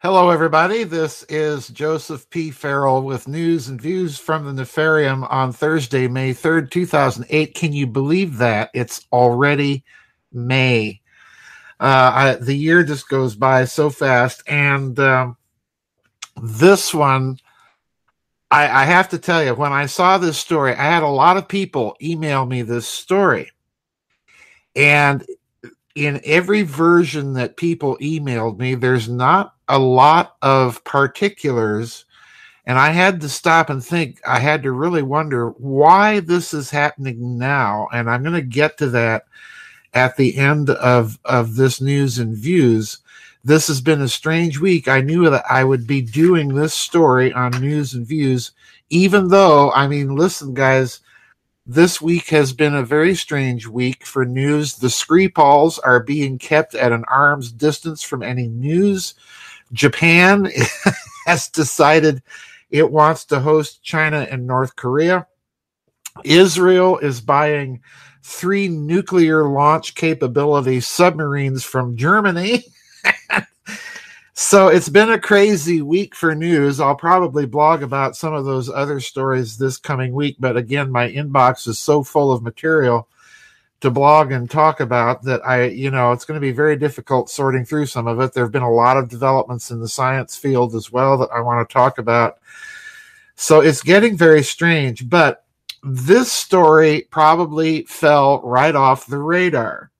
Hello, everybody. This is Joseph P. Farrell with news and views from the Nefarium on Thursday, May 3rd, 2008. Can you believe that? It's already May. Uh, I, the year just goes by so fast. And um, this one, I, I have to tell you, when I saw this story, I had a lot of people email me this story. And in every version that people emailed me, there's not a lot of particulars. And I had to stop and think. I had to really wonder why this is happening now. And I'm going to get to that at the end of, of this news and views. This has been a strange week. I knew that I would be doing this story on news and views, even though, I mean, listen, guys, this week has been a very strange week for news. The Skripals are being kept at an arm's distance from any news. Japan has decided it wants to host China and North Korea. Israel is buying three nuclear launch capability submarines from Germany. So it's been a crazy week for news. I'll probably blog about some of those other stories this coming week, but again, my inbox is so full of material to blog and talk about that I, you know, it's going to be very difficult sorting through some of it. There have been a lot of developments in the science field as well that I want to talk about. So it's getting very strange, but this story probably fell right off the radar.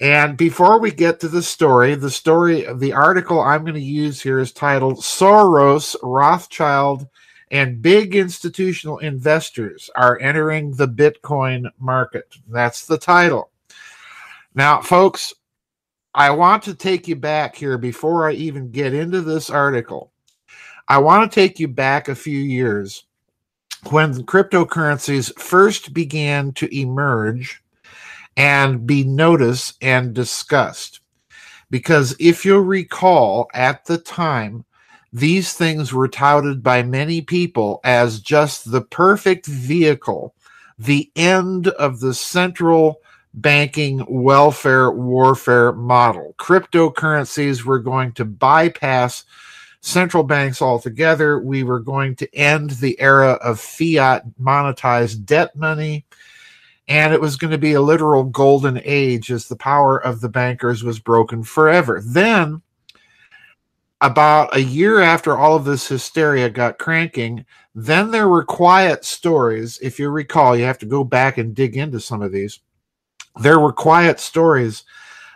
And before we get to the story, the story, of the article I'm going to use here is titled Soros, Rothschild, and Big Institutional Investors Are Entering the Bitcoin Market. That's the title. Now, folks, I want to take you back here before I even get into this article. I want to take you back a few years when cryptocurrencies first began to emerge and be noticed and discussed. Because if you'll recall, at the time, these things were touted by many people as just the perfect vehicle, the end of the central banking welfare warfare model. Cryptocurrencies were going to bypass central banks altogether. We were going to end the era of fiat monetized debt money and it was going to be a literal golden age as the power of the bankers was broken forever. Then, about a year after all of this hysteria got cranking, then there were quiet stories. If you recall, you have to go back and dig into some of these. There were quiet stories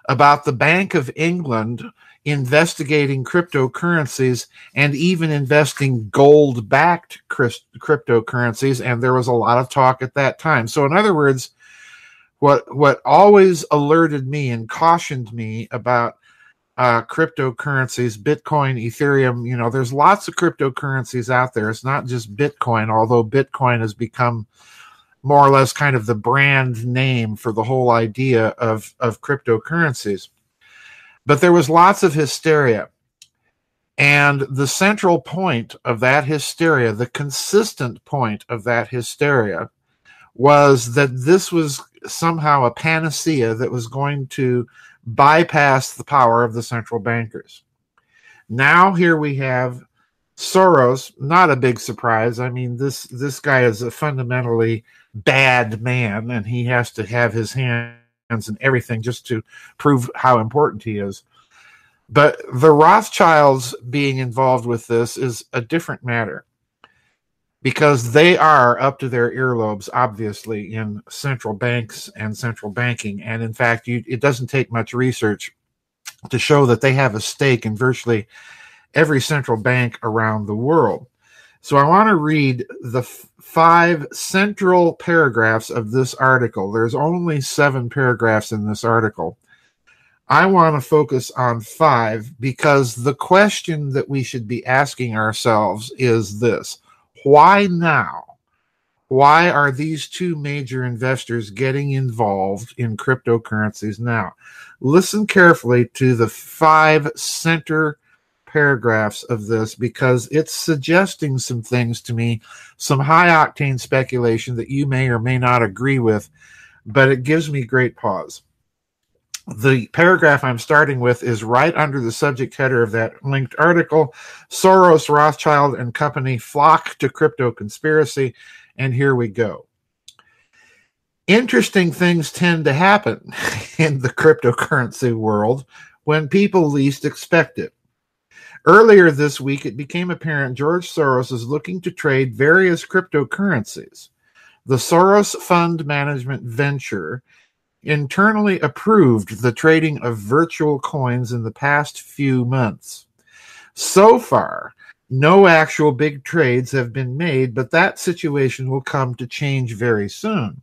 about the Bank of England investigating cryptocurrencies and even investing gold backed cryptocurrencies. And there was a lot of talk at that time. So, in other words, what, what always alerted me and cautioned me about uh, cryptocurrencies, Bitcoin, Ethereum, you know, there's lots of cryptocurrencies out there. It's not just Bitcoin, although Bitcoin has become more or less kind of the brand name for the whole idea of, of cryptocurrencies. But there was lots of hysteria. And the central point of that hysteria, the consistent point of that hysteria, was that this was somehow a panacea that was going to bypass the power of the central bankers. Now here we have Soros, not a big surprise. I mean, this this guy is a fundamentally bad man, and he has to have his hand and everything just to prove how important he is. But the Rothschilds being involved with this is a different matter because they are up to their earlobes, obviously, in central banks and central banking. And in fact, you, it doesn't take much research to show that they have a stake in virtually every central bank around the world. So I want to read the f- five central paragraphs of this article. There's only seven paragraphs in this article. I want to focus on five because the question that we should be asking ourselves is this Why now? Why are these two major investors getting involved in cryptocurrencies now? Listen carefully to the five center paragraphs of this because it's suggesting some things to me, some high octane speculation that you may or may not agree with, but it gives me great pause. the paragraph I'm starting with is right under the subject header of that linked article. Soros, Rothschild, and company flock to crypto conspiracy. And here we go. Interesting things tend to happen in the cryptocurrency world when people least expect it. Earlier this week, it became apparent George Soros is looking to trade various cryptocurrencies. The Soros Fund Management Venture internally approved the trading of virtual coins in the past few months. So far, no actual big trades have been made, but that situation will come to change very soon.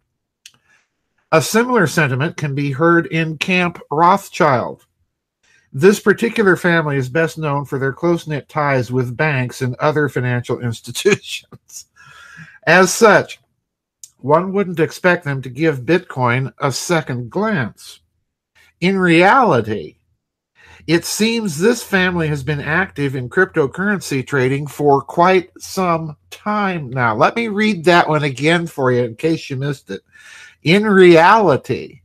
A similar sentiment can be heard in Camp Rothschild. This particular family is best known for their close knit ties with banks and other financial institutions. As such, one wouldn't expect them to give Bitcoin a second glance. In reality, it seems this family has been active in cryptocurrency trading for quite some time now. Let me read that one again for you in case you missed it. In reality,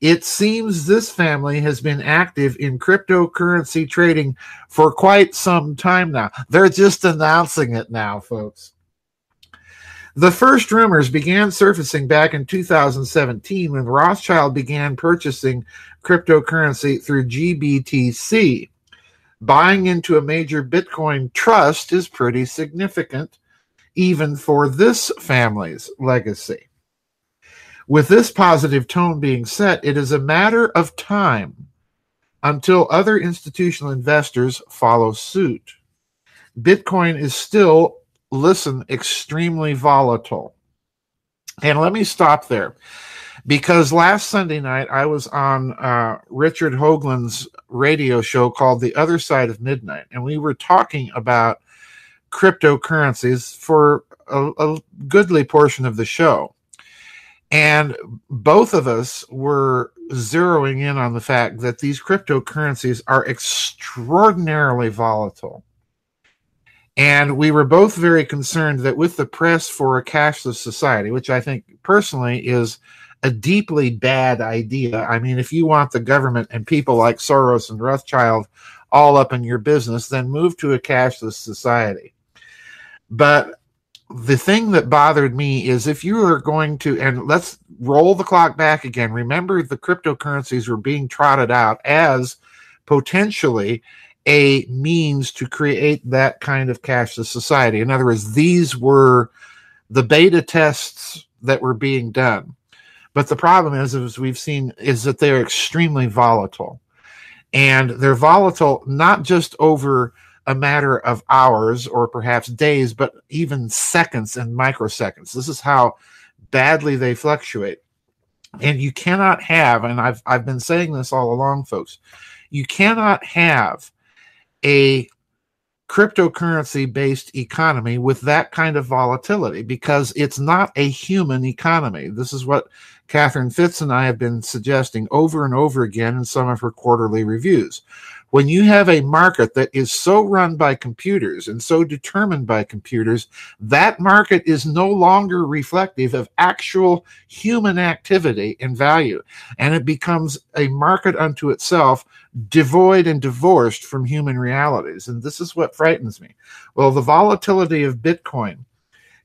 it seems this family has been active in cryptocurrency trading for quite some time now. They're just announcing it now, folks. The first rumors began surfacing back in 2017 when Rothschild began purchasing cryptocurrency through GBTC. Buying into a major Bitcoin trust is pretty significant, even for this family's legacy. With this positive tone being set, it is a matter of time until other institutional investors follow suit. Bitcoin is still listen, extremely volatile. And let me stop there because last Sunday night I was on uh, Richard Hoagland's radio show called The Other Side of Midnight, and we were talking about cryptocurrencies for a, a goodly portion of the show. And both of us were zeroing in on the fact that these cryptocurrencies are extraordinarily volatile. And we were both very concerned that with the press for a cashless society, which I think personally is a deeply bad idea. I mean, if you want the government and people like Soros and Rothschild all up in your business, then move to a cashless society. But the thing that bothered me is if you are going to, and let's roll the clock back again. Remember, the cryptocurrencies were being trotted out as potentially a means to create that kind of cashless society. In other words, these were the beta tests that were being done. But the problem is, as we've seen, is that they're extremely volatile. And they're volatile not just over a matter of hours or perhaps days, but even seconds and microseconds. This is how badly they fluctuate. And you cannot have, and I've I've been saying this all along, folks, you cannot have a cryptocurrency based economy with that kind of volatility because it's not a human economy. This is what Catherine Fitts and I have been suggesting over and over again in some of her quarterly reviews when you have a market that is so run by computers and so determined by computers, that market is no longer reflective of actual human activity and value. And it becomes a market unto itself, devoid and divorced from human realities. And this is what frightens me. Well, the volatility of Bitcoin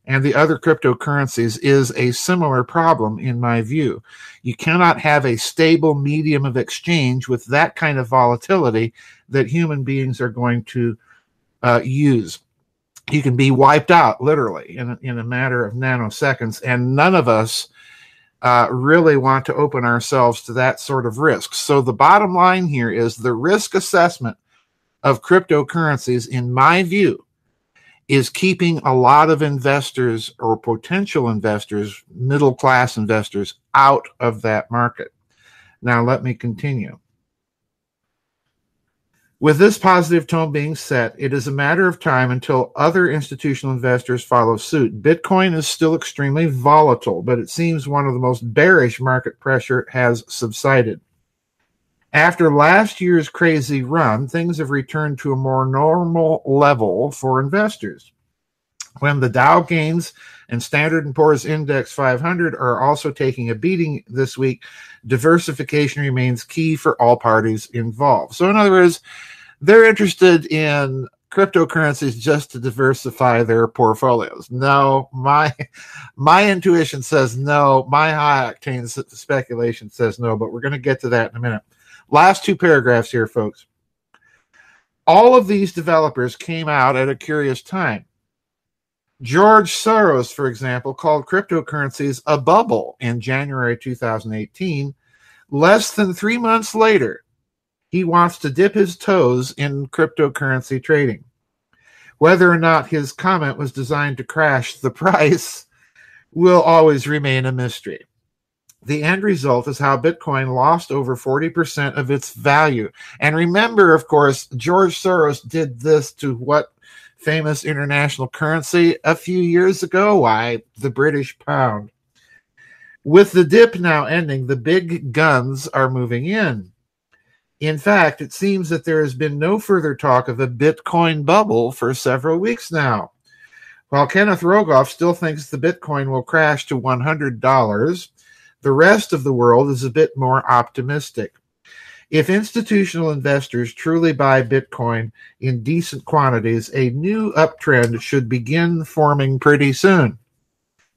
and the other cryptocurrencies is a similar problem in my view. You cannot have a stable medium of exchange with that kind of volatility that human beings are going to uh, use. You can be wiped out literally in a, in a matter of nanoseconds, and none of us uh, really want to open ourselves to that sort of risk. So, the bottom line here is the risk assessment of cryptocurrencies, in my view, is keeping a lot of investors or potential investors, middle class investors, out of that market. Now, let me continue. With this positive tone being set, it is a matter of time until other institutional investors follow suit. Bitcoin is still extremely volatile, but it seems one of the most bearish market pressure has subsided. After last year's crazy run, things have returned to a more normal level for investors. When the Dow Jones and Standard & Poor's Index 500 are also taking a beating this week, diversification remains key for all parties involved. So in other words, they're interested in cryptocurrencies just to diversify their portfolios. No, my my intuition says no. My high octane speculation says no, but we're going to get to that in a minute. Last two paragraphs here, folks. All of these developers came out at a curious time. George Soros, for example, called cryptocurrencies a bubble in January 2018. Less than three months later, he wants to dip his toes in cryptocurrency trading. Whether or not his comment was designed to crash the price will always remain a mystery. The end result is how Bitcoin lost over 40% of its value. And remember, of course, George Soros did this to what famous international currency a few years ago? Why, the British pound. With the dip now ending, the big guns are moving in. In fact, it seems that there has been no further talk of a Bitcoin bubble for several weeks now. While Kenneth Rogoff still thinks the Bitcoin will crash to $100, the rest of the world is a bit more optimistic. If institutional investors truly buy Bitcoin in decent quantities, a new uptrend should begin forming pretty soon.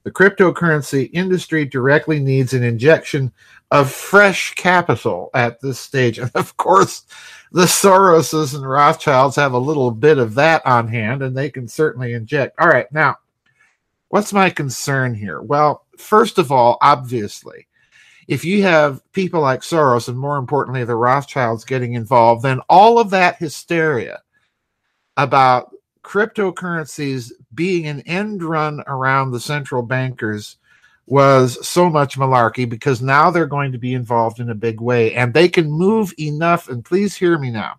The cryptocurrency industry directly needs an injection of fresh capital at this stage. And of course, the Soroses and Rothschilds have a little bit of that on hand, and they can certainly inject. All right, now, what's my concern here? Well, first of all, obviously, if you have people like Soros and more importantly the Rothschilds getting involved, then all of that hysteria about cryptocurrencies being an end run around the central bankers was so much malarkey because now they're going to be involved in a big way and they can move enough and please hear me now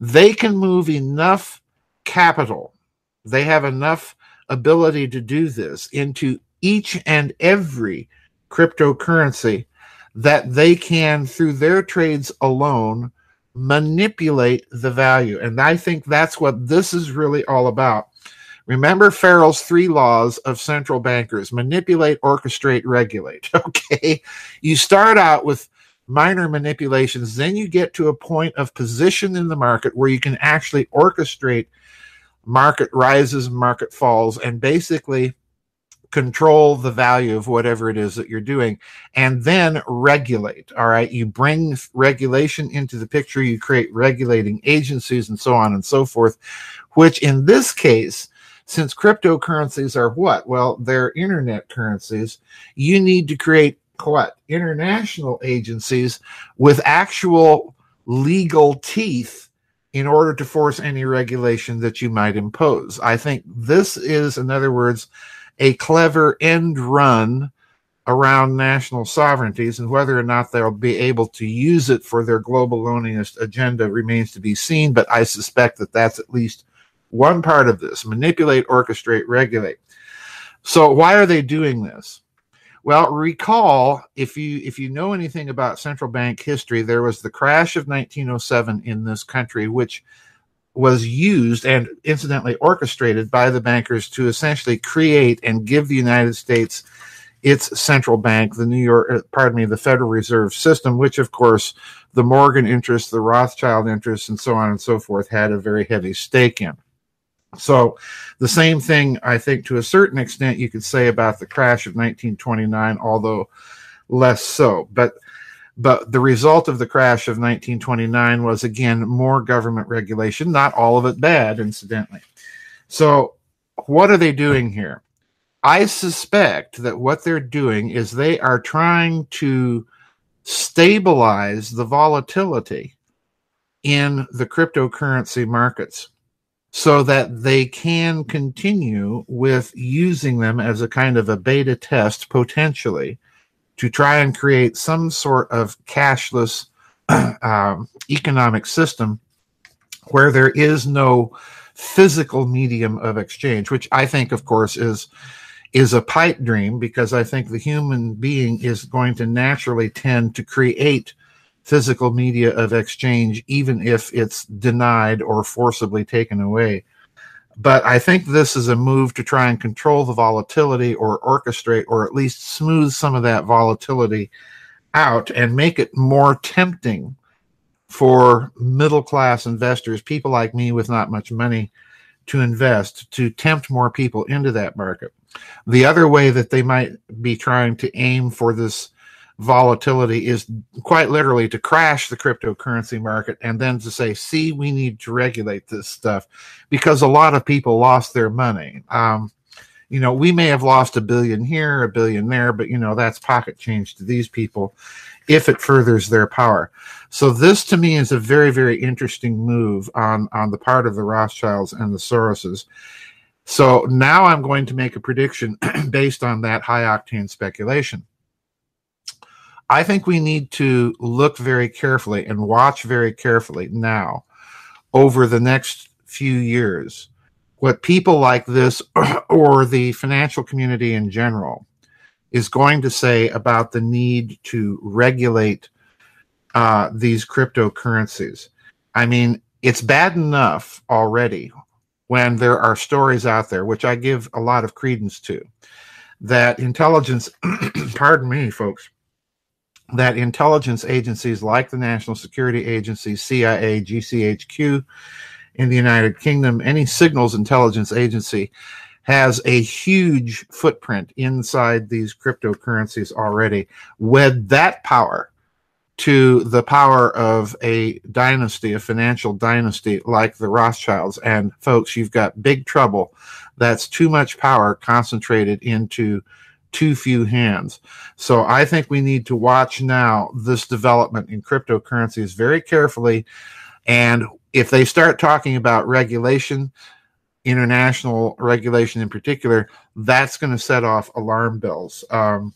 they can move enough capital they have enough ability to do this into each and every cryptocurrency that they can, through their trades alone, manipulate the value. And I think that's what this is really all about. Remember Farrell's three laws of central bankers manipulate, orchestrate, regulate. Okay. You start out with minor manipulations, then you get to a point of position in the market where you can actually orchestrate market rises, market falls, and basically control the value of whatever it is that you're doing and then regulate all right? You bring regulation into the picture you create regulating agencies and so on and so forth which in this case since cryptocurrencies are what? Well they're internet currencies. You need to create what? International agencies with actual legal teeth in order to force any regulation that you might impose. I think this is in other words a clever end run around national sovereignties, and whether or not they'll be able to use it for their global loneliness agenda remains to be seen. But I suspect that that's at least one part of this manipulate, orchestrate, regulate. So, why are they doing this? Well, recall if you if you know anything about central bank history, there was the crash of 1907 in this country, which was used and incidentally orchestrated by the bankers to essentially create and give the United States its central bank, the New York, uh, pardon me, the Federal Reserve System, which of course the Morgan interests, the Rothschild interests, and so on and so forth had a very heavy stake in. So, the same thing, I think, to a certain extent, you could say about the crash of 1929, although less so. But but the result of the crash of 1929 was again more government regulation, not all of it bad, incidentally. So, what are they doing here? I suspect that what they're doing is they are trying to stabilize the volatility in the cryptocurrency markets so that they can continue with using them as a kind of a beta test potentially to try and create some sort of cashless um, economic system where there is no physical medium of exchange, which I think, of course, is is a pipe dream because I think the human being is going to naturally tend to create physical media of exchange, even if it's denied or forcibly taken away But I think this is a move to try and control the volatility or orchestrate or at least smooth some of that volatility out and make it more tempting for middle class investors, people like me with not much money to invest, to tempt more people into that market. The other way that they might be trying to aim for this volatility is quite literally to crash the cryptocurrency market and then to say, see, we need to regulate this stuff because a lot of people lost their money. Um, you know, we may have lost a billion here, a billion there, but you know, that's pocket change to these people if it furthers their power. So this to me is a very, very interesting move on, on the part of the Rothschilds and the Soroses. So now I'm going to make a prediction based on that high octane speculation. I think we need to look very carefully and watch very carefully now over the next few years what people like this or the financial community in general is going to say about the need to regulate uh, these cryptocurrencies. I mean, it's bad enough already when there are stories out there, which I give a lot of credence to, that intelligence, pardon me, folks, that intelligence agencies like the National Security Agency, CIA, GCHQ in the United Kingdom, any signals intelligence agency has a huge footprint inside these cryptocurrencies already. Wed that power to the power of a dynasty, a financial dynasty like the Rothschilds. And folks, you've got big trouble. That's too much power concentrated into too few hands. So I think we need to watch now this development in cryptocurrencies very carefully. And if they start talking about regulation, international regulation in particular, that's going to set off alarm bells, um,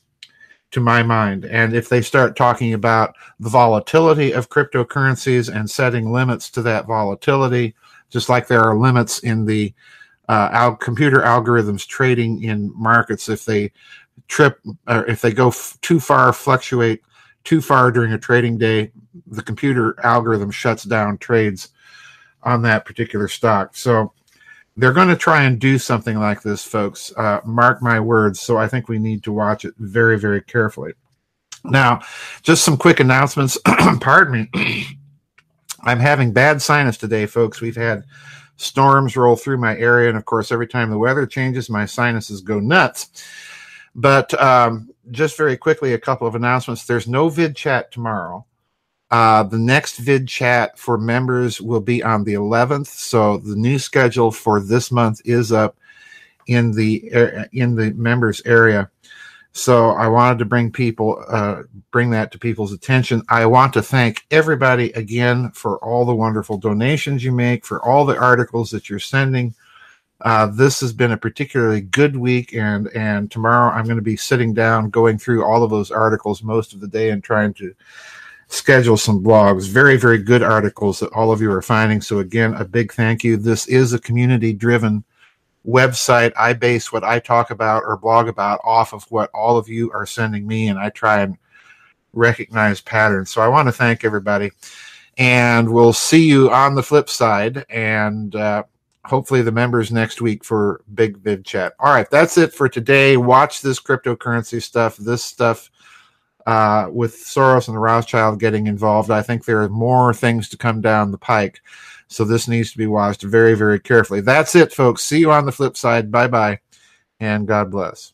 to my mind. And if they start talking about the volatility of cryptocurrencies and setting limits to that volatility, just like there are limits in the uh, al- computer algorithms trading in markets, if they trip or if they go f- too far, fluctuate too far during a trading day, the computer algorithm shuts down trades on that particular stock. So they're going to try and do something like this, folks. Uh, mark my words. So I think we need to watch it very, very carefully. Now, just some quick announcements. Pardon me. I'm having bad sinus today, folks. We've had storms roll through my area. And of course, every time the weather changes, my sinuses go nuts. But um, just very quickly, a couple of announcements. There's no vid chat tomorrow. Uh, the next vid chat for members will be on the 11th. So the new schedule for this month is up in the in the members area. So I wanted to bring people uh, bring that to people's attention. I want to thank everybody again for all the wonderful donations you make, for all the articles that you're sending. Uh, this has been a particularly good week, and and tomorrow I'm going to be sitting down, going through all of those articles most of the day, and trying to schedule some blogs. Very very good articles that all of you are finding. So again, a big thank you. This is a community driven website. I base what I talk about or blog about off of what all of you are sending me, and I try and recognize patterns. So I want to thank everybody, and we'll see you on the flip side. And uh, hopefully the members next week for big vid chat. All right, that's it for today. Watch this cryptocurrency stuff. This stuff uh, with Soros and the Rothschild getting involved. I think there are more things to come down the pike. So this needs to be watched very, very carefully. That's it, folks. See you on the flip side. Bye bye, and God bless.